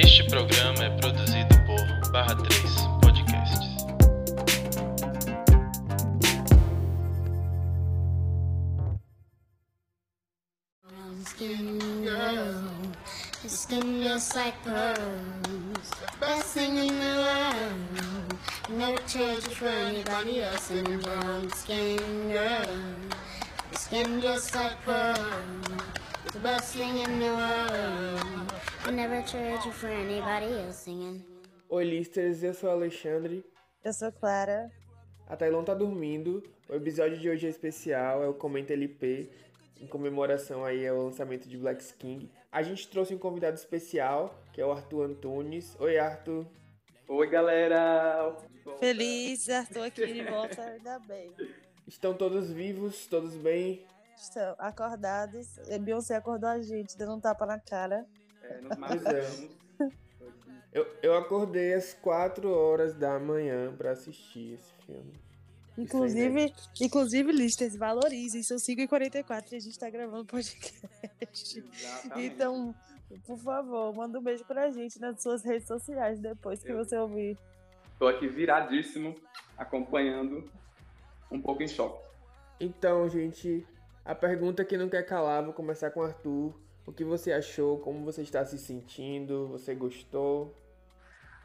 Este programa é produzido por Barra 3 Podcasts. Skin just like in the. Never for anybody else. The best thing in the world. I never trade you for anybody else. Singing. Oi, listers, eu sou o Alexandre. Eu sou Clara. A Tailon tá dormindo. O episódio de hoje é especial, é o Comenta LP, em comemoração aí ao lançamento de Black King. A gente trouxe um convidado especial, que é o Arthur Antunes. Oi, Arthur. Oi, galera! Feliz, Arthur aqui de volta, ainda bem. Estão todos vivos, todos bem? Estão acordados. E Beyoncé acordou a gente, dando um tapa na cara. É, nos é. matamos. Eu, eu acordei às 4 horas da manhã pra assistir esse filme. Inclusive, inclusive Listers, valorizem. São 5h44 e a gente tá gravando podcast. Exatamente. Então, por favor, manda um beijo pra gente nas suas redes sociais depois que Eu- você ouvir. Tô aqui viradíssimo, acompanhando, um pouco em choque. Então, gente, a pergunta que não quer calar, vou começar com o Arthur. O que você achou? Como você está se sentindo? Você gostou?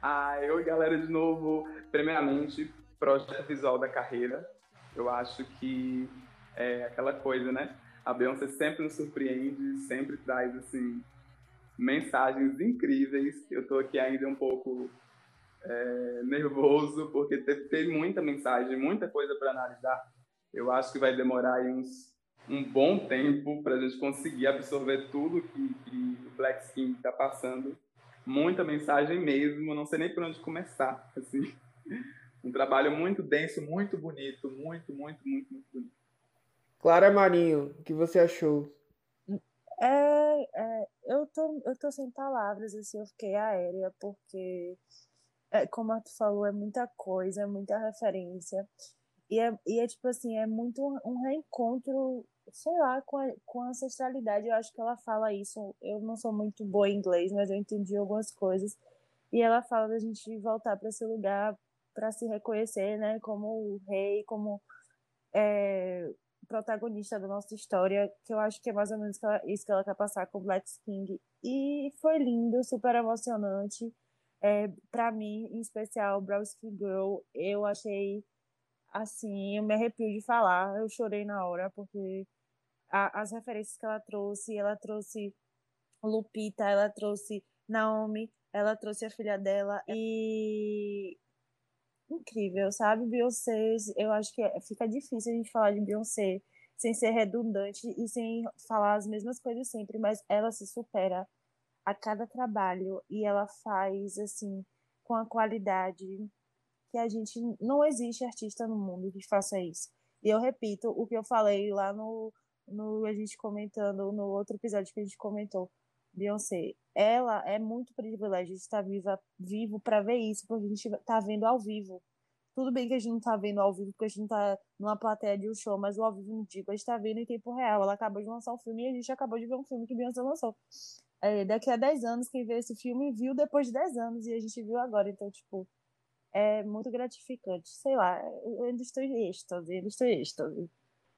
Ah, e galera de novo, primeiramente, projeto visual da carreira. Eu acho que é aquela coisa, né? A Beyoncé sempre nos surpreende, sempre traz, assim, mensagens incríveis. Eu tô aqui ainda um pouco é, nervoso, porque teve, teve muita mensagem, muita coisa para analisar. Eu acho que vai demorar uns, um bom tempo para a gente conseguir absorver tudo que, que o Black Skin está passando muita mensagem mesmo, não sei nem por onde começar, assim. Um trabalho muito denso, muito bonito, muito, muito, muito, muito bonito. Clara Marinho, o que você achou? É, é, eu tô, eu tô sem palavras, assim, eu fiquei aérea, porque, é, como a tu falou, é muita coisa, é muita referência, e é, e é tipo assim, é muito um, um reencontro, sei lá, com a, com a ancestralidade, eu acho que ela fala isso, eu não sou muito boa em inglês, mas eu entendi algumas coisas, e ela fala da gente voltar para esse lugar para se reconhecer, né, como rei, como é, protagonista da nossa história, que eu acho que é mais ou menos isso que ela quer passar com Black King. E foi lindo, super emocionante. É, para mim, em especial, Brown Skin Girl, eu achei assim, eu me arrepio de falar, eu chorei na hora, porque a- as referências que ela trouxe, ela trouxe Lupita, ela trouxe Naomi, ela trouxe a filha dela, e incrível, sabe? Beyoncé, eu acho que é- fica difícil a gente falar de Beyoncé sem ser redundante e sem falar as mesmas coisas sempre, mas ela se supera a cada trabalho e ela faz assim com a qualidade que a gente não existe artista no mundo que faça isso. E eu repito o que eu falei lá no no a gente comentando no outro episódio que a gente comentou. Beyoncé, ela é muito privilégio de estar viva, vivo para ver isso, porque a gente tá vendo ao vivo. Tudo bem que a gente não tá vendo ao vivo, porque a gente não tá numa plateia de um show, mas o ao vivo não digo, a gente tá vendo em tempo real. Ela acabou de lançar um filme e a gente acabou de ver um filme que Beyoncé lançou. É, daqui a 10 anos, quem vê esse filme viu depois de 10 anos e a gente viu agora. Então, tipo, é muito gratificante. Sei lá, eu ainda estou em êxtase, ainda estou em êxtase.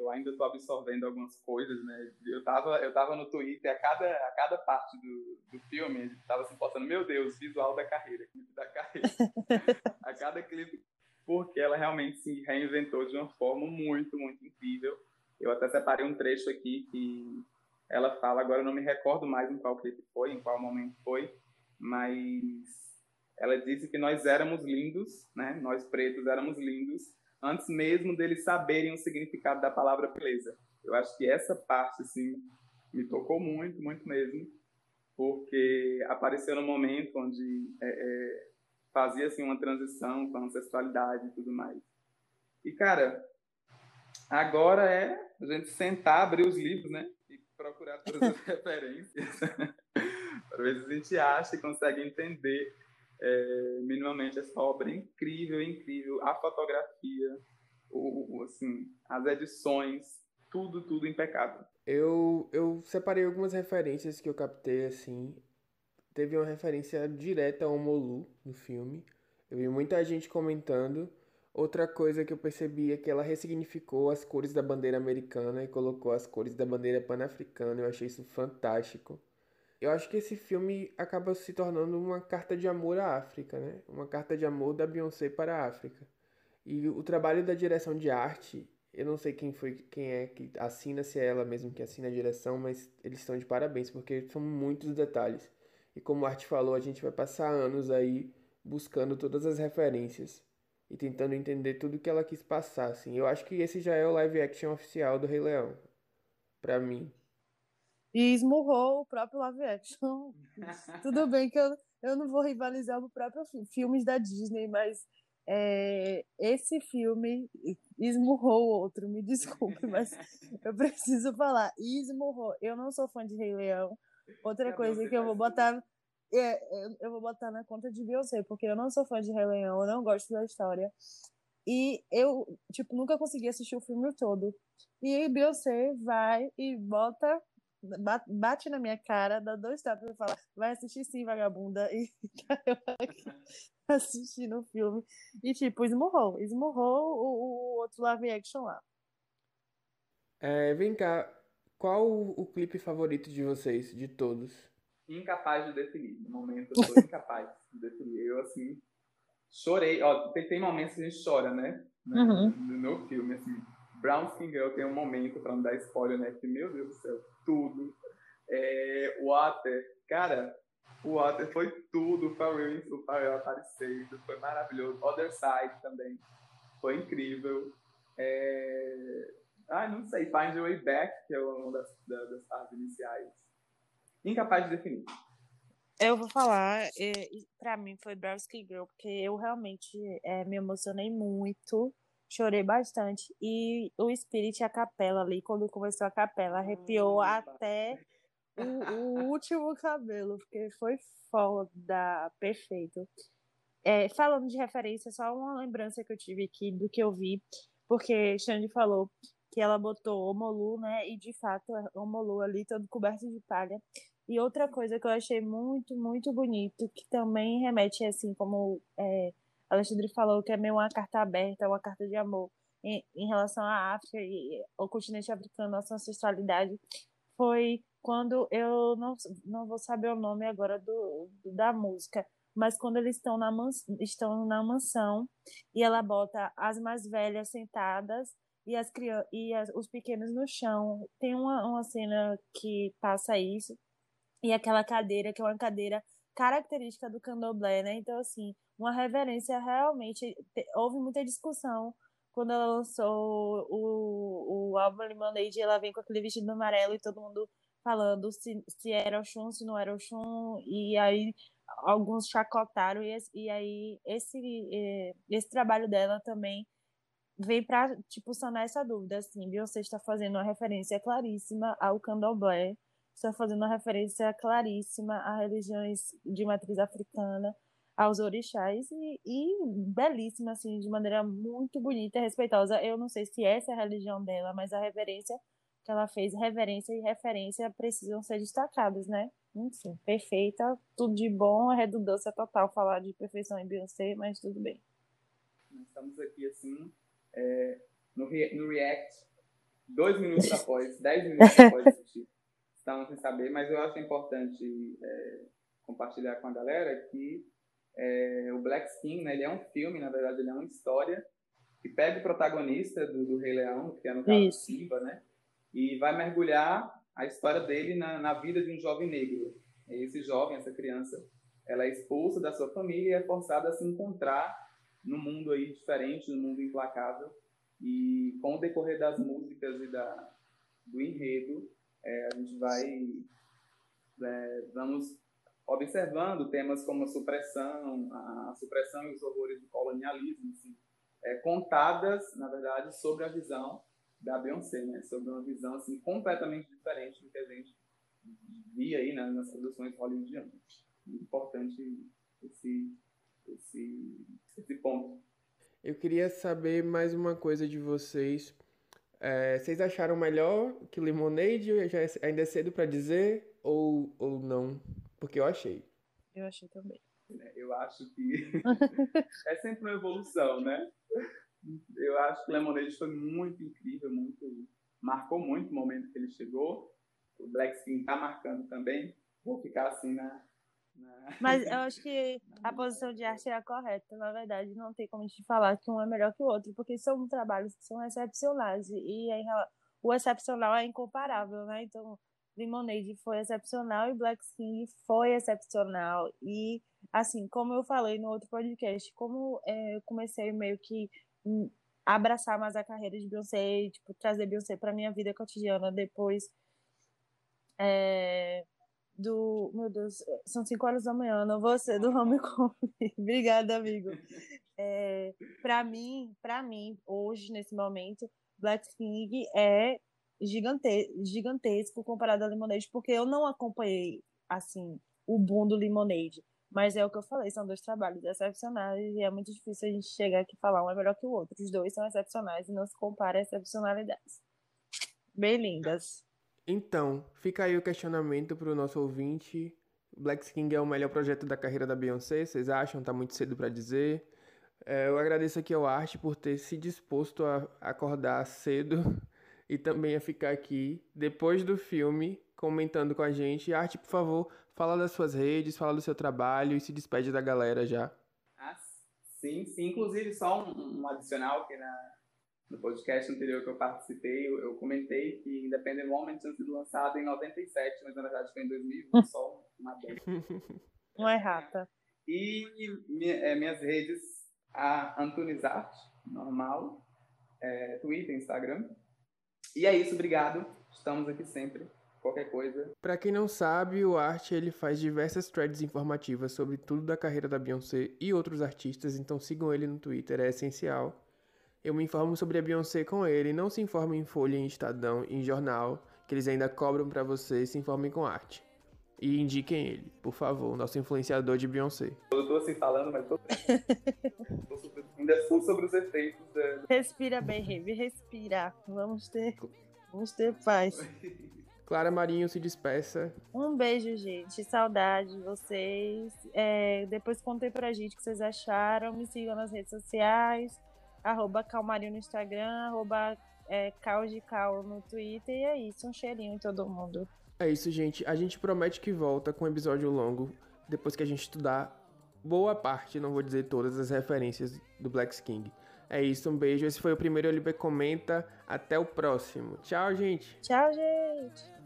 Eu ainda estou absorvendo algumas coisas, né? Eu tava, eu tava no Twitter, a cada, a cada parte do, do filme, ele tava assim, postando, meu Deus, visual da carreira, clipe da carreira. a cada clipe, porque ela realmente se reinventou de uma forma muito, muito incrível. Eu até separei um trecho aqui que ela fala, agora eu não me recordo mais em qual clipe foi, em qual momento foi, mas ela disse que nós éramos lindos, né? Nós pretos éramos lindos antes mesmo deles saberem o significado da palavra beleza. Eu acho que essa parte assim me tocou muito, muito mesmo, porque apareceu no momento onde é, é, fazia assim uma transição com a ancestralidade e tudo mais. E cara, agora é a gente sentar, abrir os livros, né? E procurar todas as referências para ver se a gente acha e consegue entender é, minimamente essa obra é incrível, incrível. A fotografia, o, o, assim, as edições, tudo, tudo impecável. Eu, eu separei algumas referências que eu captei, assim. teve uma referência direta ao Molu no filme. Eu vi muita gente comentando. Outra coisa que eu percebi é que ela ressignificou as cores da bandeira americana e colocou as cores da bandeira pan-africana. Eu achei isso fantástico. Eu acho que esse filme acaba se tornando uma carta de amor à África, né? Uma carta de amor da Beyoncé para a África. E o trabalho da direção de arte, eu não sei quem foi, quem é que assina, se é ela mesmo que assina a direção, mas eles estão de parabéns, porque são muitos detalhes. E como o Arte falou, a gente vai passar anos aí buscando todas as referências e tentando entender tudo que ela quis passar, assim. Eu acho que esse já é o live action oficial do Rei Leão, para mim. E esmurrou o próprio live action. Tudo bem que eu, eu não vou rivalizar com o próprio filme, filmes da Disney, mas é, esse filme esmurrou o outro, me desculpe, mas eu preciso falar. Esmurrou. Eu não sou fã de Rei Leão. Outra coisa que eu vou botar. É, eu vou botar na conta de Beyoncé, porque eu não sou fã de Rei Leão, eu não gosto da história. E eu, tipo, nunca consegui assistir o filme todo. E Beyoncé vai e bota bate na minha cara, dá dois tapas e fala, vai assistir sim, vagabunda. E tá eu aqui assistindo o filme. E tipo, esmurrou, esmurrou o, o outro live action lá. É, vem cá, qual o, o, clipe favorito de vocês, de todos? Incapaz de definir. No momento eu sou incapaz de definir. Eu assim, chorei. Ó, tem, tem momentos que a gente chora, né? Uhum. No, no filme, assim Brown Skin Girl tem um momento, pra não dar spoiler, né? Que, meu Deus do céu, tudo. É, Water, cara, o Water foi tudo. Pharrell, o Pharrell aparecendo, foi maravilhoso. Other Side também, foi incrível. É... Ah, não sei, Find Your Way Back, que é uma das, das, partes iniciais. Incapaz de definir. Eu vou falar, para mim foi Brown Skin Girl, porque eu realmente é, me emocionei muito chorei bastante. E o Spirit, a capela ali, quando começou a capela, arrepiou hum, até o, o, último cabelo, porque foi foda, perfeito. É, falando de referência, só uma lembrança que eu tive aqui do que eu vi, porque Xande falou que ela botou o Molu, né? E de fato, o Molu ali todo coberto de palha. E outra coisa que eu achei muito, muito bonito, que também remete, assim, como é, Alexandre falou que é meio uma carta aberta, uma carta de amor em, em relação à África e ao continente africano, nossa ancestralidade, foi quando eu não, não vou saber o nome agora do, do da música, mas quando eles estão na, mans, estão na mansão e ela bota as mais velhas sentadas e as e as, os pequenos no chão. Tem uma, uma cena que passa isso e aquela cadeira que é uma cadeira característica do candomblé, né? Então assim, uma reverência realmente. Houve muita discussão quando ela lançou o, o álbum Lemonade, ela vem com aquele vestido amarelo e todo mundo falando se, se era o Shun, se não era o Shun, e aí alguns chacotaram, e, e aí esse, esse trabalho dela também vem para tipo, sanar essa dúvida, assim, Beyoncé está fazendo uma referência claríssima ao candomblé, está fazendo uma referência claríssima a religiões de matriz africana, aos orixás e, e belíssima, assim, de maneira muito bonita e respeitosa. Eu não sei se essa é a religião dela, mas a reverência que ela fez, reverência e referência precisam ser destacadas, né? Enfim, perfeita, tudo de bom, a redundância total falar de perfeição em Beyoncé, mas tudo bem. Nós estamos aqui, assim, é, no, re no React, dois minutos após, dez minutos após assistir. Estamos sem saber, mas eu acho importante é, compartilhar com a galera que é, o Black Skin, né, ele é um filme, na verdade, ele é uma história que pega o protagonista do, do Rei Leão, que é no caso Isso. Simba, né, e vai mergulhar a história dele na, na vida de um jovem negro. Esse jovem, essa criança, ela é expulsa da sua família e é forçada a se encontrar no mundo aí diferente, no mundo implacável. E com o decorrer das músicas e da, do enredo, é, a gente vai é, vamos observando temas como a supressão, a supressão e os horrores do colonialismo, assim, é, contadas, na verdade, sobre a visão da Beyoncé, né? sobre uma visão assim, completamente diferente do que a gente via aí né, nas produções hollywoodianas. Muito importante esse, esse, esse ponto. Eu queria saber mais uma coisa de vocês. É, vocês acharam melhor que Lemonade? Já é, ainda é cedo para dizer ou, ou não? Porque eu achei. Eu achei também. Eu acho que é sempre uma evolução, né? Eu acho que o Lemonade foi muito incrível, muito marcou muito o momento que ele chegou. O Black Skin tá marcando também. Vou ficar assim na... Mas eu acho que a posição de arte é a correta. Na verdade, não tem como a gente falar que um é melhor que o outro, porque são trabalhos que são excepcionais. E aí, o excepcional é incomparável, né? Então, Lemonade foi excepcional e Black King foi excepcional. E, assim, como eu falei no outro podcast, como é, eu comecei meio que abraçar mais a carreira de Beyoncé, tipo, trazer Beyoncé para minha vida cotidiana depois é, do. Meu Deus, são 5 horas da manhã, não vou ser do homecoming. Obrigada, amigo. É, para mim, para mim, hoje, nesse momento, Black King é gigante, gigantesco comparado ao Lemonade, porque eu não acompanhei, assim, o boom do Lemonade. Mas é o que eu falei, são dois trabalhos excepcionais e é muito difícil a gente chegar aqui e falar um é melhor que o outro. Os dois são excepcionais e não se compara a excepcionalidades. Bem lindas. Então, fica aí o questionamento para o nosso ouvinte. Black King é o melhor projeto da carreira da Beyoncé? Vocês acham? Tá muito cedo para dizer. É, eu agradeço aqui ao Arte por ter se disposto a acordar cedo e também a ficar aqui depois do filme comentando com a gente. Arte, por favor, fala das suas redes, fala do seu trabalho e se despede da galera já. Ah, sim, sim. Inclusive, só um, um adicional que na, no podcast anterior que eu participei, eu, eu comentei que Independent Woman tinha sido lançado em 97, mas na verdade foi em 2001, só uma vez. Não é rata. E minha, é, minhas redes, a Antonizarte, normal, é, Twitter, Instagram. E é isso, obrigado. Estamos aqui sempre qualquer coisa. Para quem não sabe, o Arte ele faz diversas threads informativas sobre tudo da carreira da Beyoncé e outros artistas, então sigam ele no Twitter, é essencial. Eu me informo sobre a Beyoncé com ele, não se informem em Folha, em Estadão, em jornal, que eles ainda cobram para vocês, se informem com arte. E indiquem ele, por favor, nosso influenciador de Beyoncé. Eu tô assim falando, mas tô Ainda sou sobre os efeitos da... Respira bem, Rebe, respira. Vamos ter, vamos ter paz. Clara Marinho se despeça. Um beijo, gente. Saudade de vocês. É, depois contem pra gente o que vocês acharam. Me sigam nas redes sociais. Arroba Calmarinho no Instagram. Arroba é, Cal de Cal no Twitter. E é isso. Um cheirinho em todo mundo. É isso, gente. A gente promete que volta com um episódio longo. Depois que a gente estudar boa parte, não vou dizer todas as referências do Black King. É isso, um beijo. Esse foi o primeiro Oliver Comenta. Até o próximo. Tchau, gente. Tchau, gente.